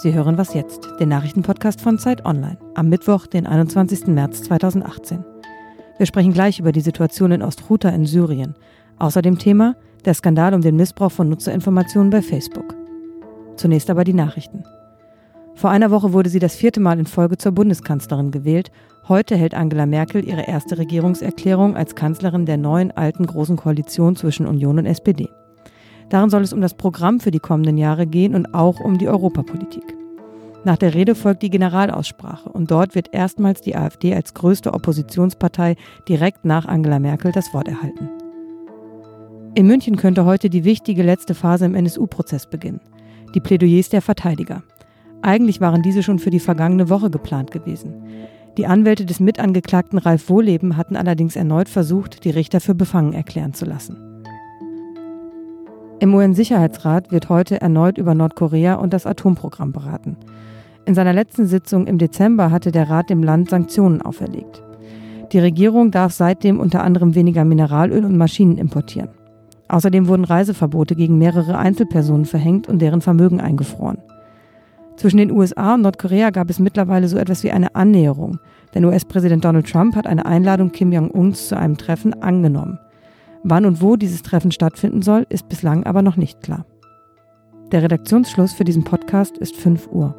Sie hören was jetzt, den Nachrichtenpodcast von Zeit Online, am Mittwoch, den 21. März 2018. Wir sprechen gleich über die Situation in Ostruta in Syrien. Außerdem Thema der Skandal um den Missbrauch von Nutzerinformationen bei Facebook. Zunächst aber die Nachrichten. Vor einer Woche wurde sie das vierte Mal in Folge zur Bundeskanzlerin gewählt. Heute hält Angela Merkel ihre erste Regierungserklärung als Kanzlerin der neuen alten großen Koalition zwischen Union und SPD. Darin soll es um das Programm für die kommenden Jahre gehen und auch um die Europapolitik. Nach der Rede folgt die Generalaussprache und dort wird erstmals die AfD als größte Oppositionspartei direkt nach Angela Merkel das Wort erhalten. In München könnte heute die wichtige letzte Phase im NSU-Prozess beginnen. Die Plädoyers der Verteidiger. Eigentlich waren diese schon für die vergangene Woche geplant gewesen. Die Anwälte des Mitangeklagten Ralf Wohleben hatten allerdings erneut versucht, die Richter für befangen erklären zu lassen. Im UN-Sicherheitsrat wird heute erneut über Nordkorea und das Atomprogramm beraten. In seiner letzten Sitzung im Dezember hatte der Rat dem Land Sanktionen auferlegt. Die Regierung darf seitdem unter anderem weniger Mineralöl und Maschinen importieren. Außerdem wurden Reiseverbote gegen mehrere Einzelpersonen verhängt und deren Vermögen eingefroren. Zwischen den USA und Nordkorea gab es mittlerweile so etwas wie eine Annäherung, denn US-Präsident Donald Trump hat eine Einladung Kim Jong-uns zu einem Treffen angenommen. Wann und wo dieses Treffen stattfinden soll, ist bislang aber noch nicht klar. Der Redaktionsschluss für diesen Podcast ist 5 Uhr.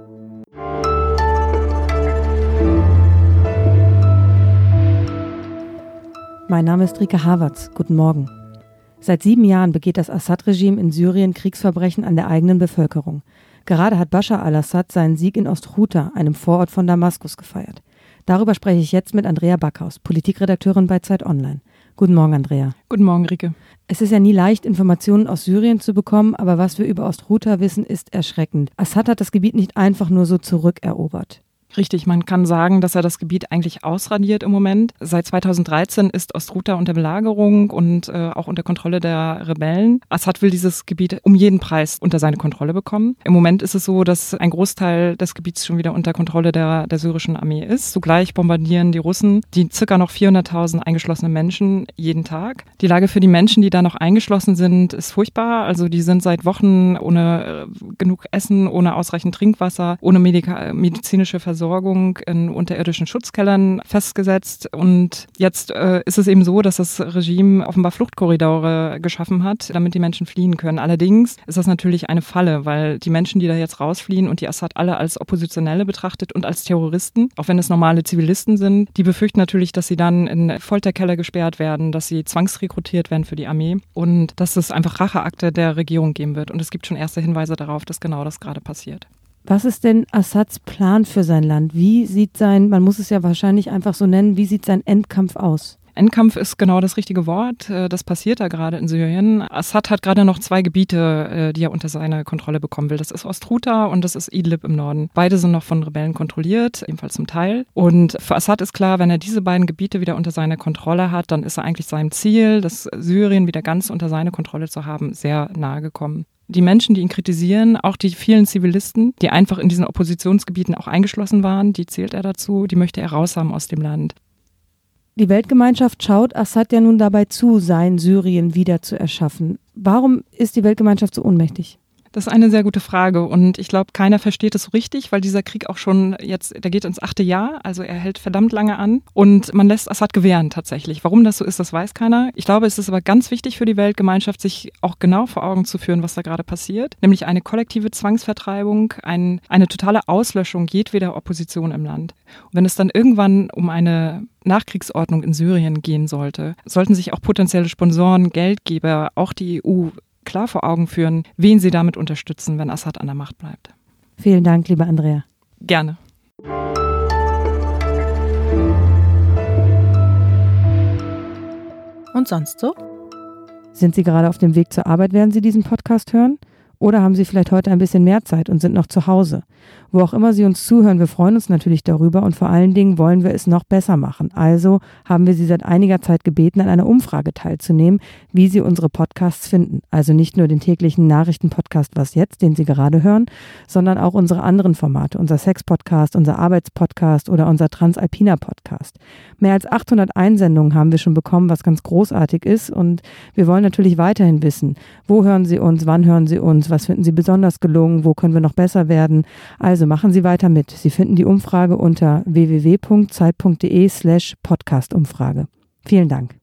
Mein Name ist Rike Havertz. Guten Morgen. Seit sieben Jahren begeht das Assad-Regime in Syrien Kriegsverbrechen an der eigenen Bevölkerung. Gerade hat Bashar al-Assad seinen Sieg in Ostruta, einem Vorort von Damaskus, gefeiert. Darüber spreche ich jetzt mit Andrea Backhaus, Politikredakteurin bei Zeit Online. Guten Morgen, Andrea. Guten Morgen, Rike. Es ist ja nie leicht, Informationen aus Syrien zu bekommen, aber was wir über Ostruta wissen, ist erschreckend. Assad hat das Gebiet nicht einfach nur so zurückerobert. Richtig, man kann sagen, dass er das Gebiet eigentlich ausradiert im Moment. Seit 2013 ist Ostruta unter Belagerung und äh, auch unter Kontrolle der Rebellen. Assad will dieses Gebiet um jeden Preis unter seine Kontrolle bekommen. Im Moment ist es so, dass ein Großteil des Gebiets schon wieder unter Kontrolle der, der syrischen Armee ist. Zugleich bombardieren die Russen die circa noch 400.000 eingeschlossene Menschen jeden Tag. Die Lage für die Menschen, die da noch eingeschlossen sind, ist furchtbar. Also die sind seit Wochen ohne äh, genug Essen, ohne ausreichend Trinkwasser, ohne Medika medizinische Versorgung Versorgung in unterirdischen Schutzkellern festgesetzt. Und jetzt äh, ist es eben so, dass das Regime offenbar Fluchtkorridore geschaffen hat, damit die Menschen fliehen können. Allerdings ist das natürlich eine Falle, weil die Menschen, die da jetzt rausfliehen und die Assad alle als Oppositionelle betrachtet und als Terroristen, auch wenn es normale Zivilisten sind, die befürchten natürlich, dass sie dann in Folterkeller gesperrt werden, dass sie zwangsrekrutiert werden für die Armee und dass es einfach Racheakte der Regierung geben wird. Und es gibt schon erste Hinweise darauf, dass genau das gerade passiert. Was ist denn Assads Plan für sein Land? Wie sieht sein, man muss es ja wahrscheinlich einfach so nennen, wie sieht sein Endkampf aus? Endkampf ist genau das richtige Wort. Äh, das passiert da gerade in Syrien. Assad hat gerade noch zwei Gebiete, äh, die er unter seine Kontrolle bekommen will. Das ist Ostruta und das ist Idlib im Norden. Beide sind noch von Rebellen kontrolliert, ebenfalls zum Teil. Und für Assad ist klar, wenn er diese beiden Gebiete wieder unter seine Kontrolle hat, dann ist er eigentlich seinem Ziel, das Syrien wieder ganz unter seine Kontrolle zu haben, sehr nahe gekommen die Menschen, die ihn kritisieren, auch die vielen Zivilisten, die einfach in diesen Oppositionsgebieten auch eingeschlossen waren, die zählt er dazu, die möchte er raushaben aus dem Land. Die Weltgemeinschaft schaut Assad ja nun dabei zu, sein Syrien wieder zu erschaffen. Warum ist die Weltgemeinschaft so ohnmächtig? Das ist eine sehr gute Frage und ich glaube, keiner versteht es so richtig, weil dieser Krieg auch schon jetzt, der geht ins achte Jahr, also er hält verdammt lange an und man lässt Assad gewähren tatsächlich. Warum das so ist, das weiß keiner. Ich glaube, es ist aber ganz wichtig für die Weltgemeinschaft, sich auch genau vor Augen zu führen, was da gerade passiert, nämlich eine kollektive Zwangsvertreibung, ein, eine totale Auslöschung jedweder Opposition im Land. Und wenn es dann irgendwann um eine Nachkriegsordnung in Syrien gehen sollte, sollten sich auch potenzielle Sponsoren, Geldgeber, auch die EU klar vor Augen führen, wen sie damit unterstützen, wenn Assad an der Macht bleibt. Vielen Dank, liebe Andrea. Gerne. Und sonst so? Sind Sie gerade auf dem Weg zur Arbeit, während Sie diesen Podcast hören? Oder haben Sie vielleicht heute ein bisschen mehr Zeit und sind noch zu Hause? Wo auch immer Sie uns zuhören, wir freuen uns natürlich darüber und vor allen Dingen wollen wir es noch besser machen. Also haben wir Sie seit einiger Zeit gebeten, an einer Umfrage teilzunehmen, wie Sie unsere Podcasts finden. Also nicht nur den täglichen Nachrichtenpodcast Was jetzt, den Sie gerade hören, sondern auch unsere anderen Formate, unser Sex-Podcast, unser Arbeitspodcast oder unser Transalpina-Podcast. Mehr als 800 Einsendungen haben wir schon bekommen, was ganz großartig ist und wir wollen natürlich weiterhin wissen, wo hören Sie uns, wann hören Sie uns, aus? Was finden Sie besonders gelungen? Wo können wir noch besser werden? Also machen Sie weiter mit. Sie finden die Umfrage unter www.zeit.de slash Podcast-Umfrage. Vielen Dank.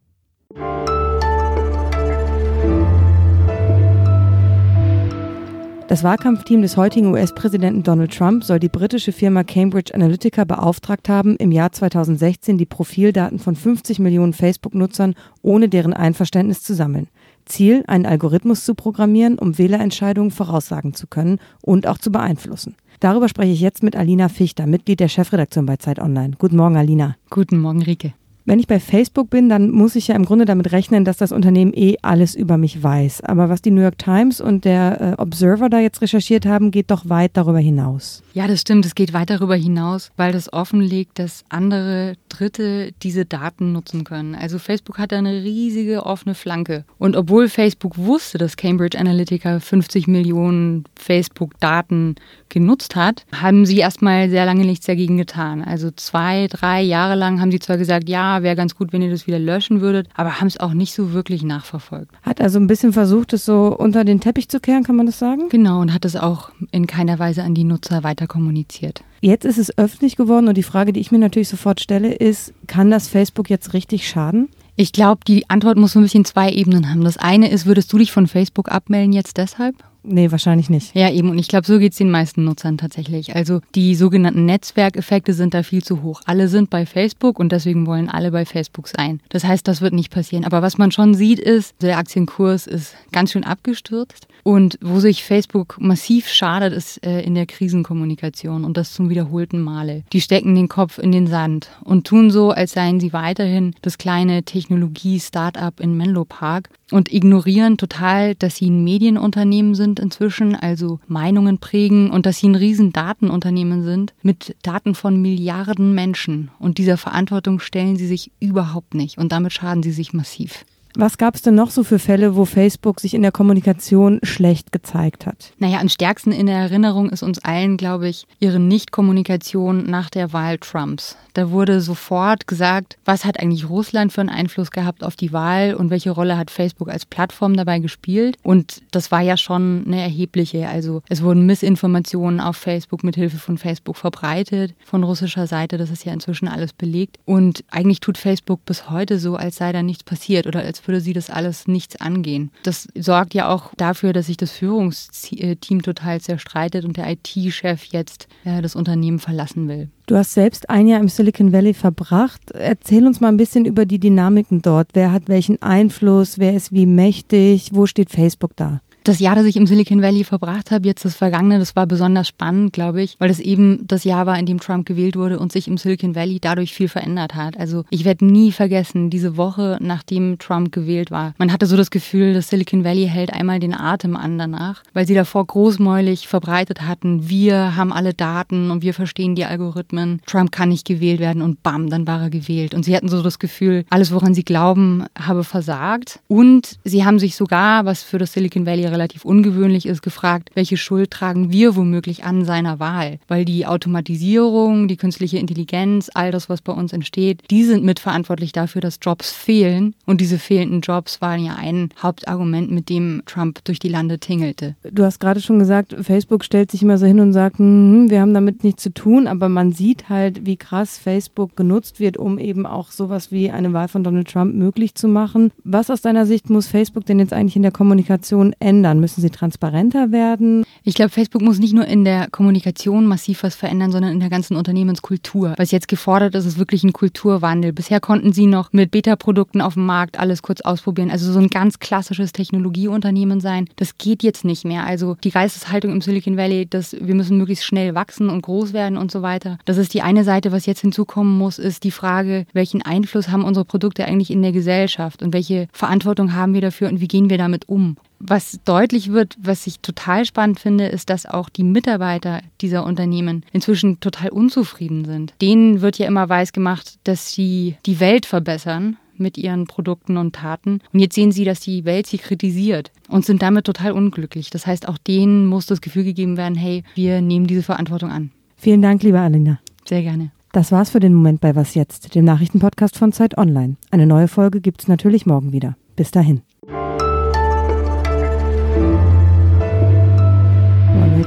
Das Wahlkampfteam des heutigen US-Präsidenten Donald Trump soll die britische Firma Cambridge Analytica beauftragt haben, im Jahr 2016 die Profildaten von 50 Millionen Facebook-Nutzern ohne deren Einverständnis zu sammeln. Ziel, einen Algorithmus zu programmieren, um Wählerentscheidungen voraussagen zu können und auch zu beeinflussen. Darüber spreche ich jetzt mit Alina Fichter, Mitglied der Chefredaktion bei Zeit Online. Guten Morgen, Alina. Guten Morgen, Rike. Wenn ich bei Facebook bin, dann muss ich ja im Grunde damit rechnen, dass das Unternehmen eh alles über mich weiß. Aber was die New York Times und der äh, Observer da jetzt recherchiert haben, geht doch weit darüber hinaus. Ja, das stimmt. Es geht weit darüber hinaus, weil das offenlegt, dass andere Dritte diese Daten nutzen können. Also Facebook hat da eine riesige offene Flanke. Und obwohl Facebook wusste, dass Cambridge Analytica 50 Millionen Facebook-Daten genutzt hat, haben sie erstmal sehr lange nichts dagegen getan. Also zwei, drei Jahre lang haben sie zwar gesagt, ja, wäre ganz gut, wenn ihr das wieder löschen würdet, aber haben es auch nicht so wirklich nachverfolgt. Hat also ein bisschen versucht, es so unter den Teppich zu kehren, kann man das sagen? Genau, und hat es auch in keiner Weise an die Nutzer weiter kommuniziert. Jetzt ist es öffentlich geworden und die Frage, die ich mir natürlich sofort stelle, ist, kann das Facebook jetzt richtig schaden? Ich glaube, die Antwort muss so ein bisschen zwei Ebenen haben. Das eine ist, würdest du dich von Facebook abmelden jetzt deshalb? Nee, wahrscheinlich nicht. Ja, eben. Und ich glaube, so geht es den meisten Nutzern tatsächlich. Also die sogenannten Netzwerkeffekte sind da viel zu hoch. Alle sind bei Facebook und deswegen wollen alle bei Facebook sein. Das heißt, das wird nicht passieren. Aber was man schon sieht, ist, der Aktienkurs ist ganz schön abgestürzt. Und wo sich Facebook massiv schadet, ist äh, in der Krisenkommunikation und das zum wiederholten Male. Die stecken den Kopf in den Sand und tun so, als seien sie weiterhin das kleine Technologie-Startup in Menlo Park und ignorieren total, dass sie ein Medienunternehmen sind inzwischen, also Meinungen prägen und dass sie ein riesen Datenunternehmen sind mit Daten von Milliarden Menschen. Und dieser Verantwortung stellen sie sich überhaupt nicht und damit schaden sie sich massiv. Was gab es denn noch so für Fälle, wo Facebook sich in der Kommunikation schlecht gezeigt hat? Naja, am stärksten in der Erinnerung ist uns allen, glaube ich, ihre Nicht-Kommunikation nach der Wahl Trumps. Da wurde sofort gesagt, was hat eigentlich Russland für einen Einfluss gehabt auf die Wahl und welche Rolle hat Facebook als Plattform dabei gespielt. Und das war ja schon eine erhebliche. Also es wurden Missinformationen auf Facebook mit Hilfe von Facebook verbreitet von russischer Seite. Das ist ja inzwischen alles belegt. Und eigentlich tut Facebook bis heute so, als sei da nichts passiert oder als würde sie das alles nichts angehen. Das sorgt ja auch dafür, dass sich das Führungsteam total zerstreitet und der IT-Chef jetzt äh, das Unternehmen verlassen will. Du hast selbst ein Jahr im Silicon Valley verbracht. Erzähl uns mal ein bisschen über die Dynamiken dort. Wer hat welchen Einfluss? Wer ist wie mächtig? Wo steht Facebook da? Das Jahr, das ich im Silicon Valley verbracht habe, jetzt das vergangene, das war besonders spannend, glaube ich, weil das eben das Jahr war, in dem Trump gewählt wurde und sich im Silicon Valley dadurch viel verändert hat. Also ich werde nie vergessen, diese Woche, nachdem Trump gewählt war. Man hatte so das Gefühl, das Silicon Valley hält einmal den Atem an danach, weil sie davor großmäulig verbreitet hatten, wir haben alle Daten und wir verstehen die Algorithmen. Trump kann nicht gewählt werden und bam, dann war er gewählt. Und sie hatten so das Gefühl, alles, woran sie glauben, habe versagt. Und sie haben sich sogar, was für das Silicon Valley relativ ungewöhnlich ist, gefragt, welche Schuld tragen wir womöglich an seiner Wahl? Weil die Automatisierung, die künstliche Intelligenz, all das, was bei uns entsteht, die sind mitverantwortlich dafür, dass Jobs fehlen. Und diese fehlenden Jobs waren ja ein Hauptargument, mit dem Trump durch die Lande tingelte. Du hast gerade schon gesagt, Facebook stellt sich immer so hin und sagt, hm, wir haben damit nichts zu tun, aber man sieht halt, wie krass Facebook genutzt wird, um eben auch sowas wie eine Wahl von Donald Trump möglich zu machen. Was aus deiner Sicht muss Facebook denn jetzt eigentlich in der Kommunikation ändern? Ändern? Müssen sie transparenter werden? Ich glaube, Facebook muss nicht nur in der Kommunikation massiv was verändern, sondern in der ganzen Unternehmenskultur. Was jetzt gefordert ist, ist wirklich ein Kulturwandel. Bisher konnten sie noch mit Beta-Produkten auf dem Markt alles kurz ausprobieren. Also so ein ganz klassisches Technologieunternehmen sein. Das geht jetzt nicht mehr. Also die Geisteshaltung im Silicon Valley, dass wir müssen möglichst schnell wachsen und groß werden und so weiter. Das ist die eine Seite. Was jetzt hinzukommen muss, ist die Frage, welchen Einfluss haben unsere Produkte eigentlich in der Gesellschaft und welche Verantwortung haben wir dafür und wie gehen wir damit um? Was deutlich wird, was ich total spannend finde, ist, dass auch die Mitarbeiter dieser Unternehmen inzwischen total unzufrieden sind. Denen wird ja immer weiß gemacht, dass sie die Welt verbessern mit ihren Produkten und Taten. Und jetzt sehen sie, dass die Welt sie kritisiert und sind damit total unglücklich. Das heißt, auch denen muss das Gefühl gegeben werden, hey, wir nehmen diese Verantwortung an. Vielen Dank, liebe Alina. Sehr gerne. Das war's für den Moment bei Was Jetzt, dem Nachrichtenpodcast von Zeit Online. Eine neue Folge gibt's natürlich morgen wieder. Bis dahin.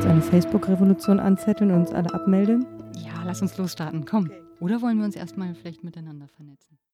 Eine Facebook-Revolution anzetteln und uns alle abmelden? Ja, lass uns losstarten. Komm. Oder wollen wir uns erstmal vielleicht miteinander vernetzen?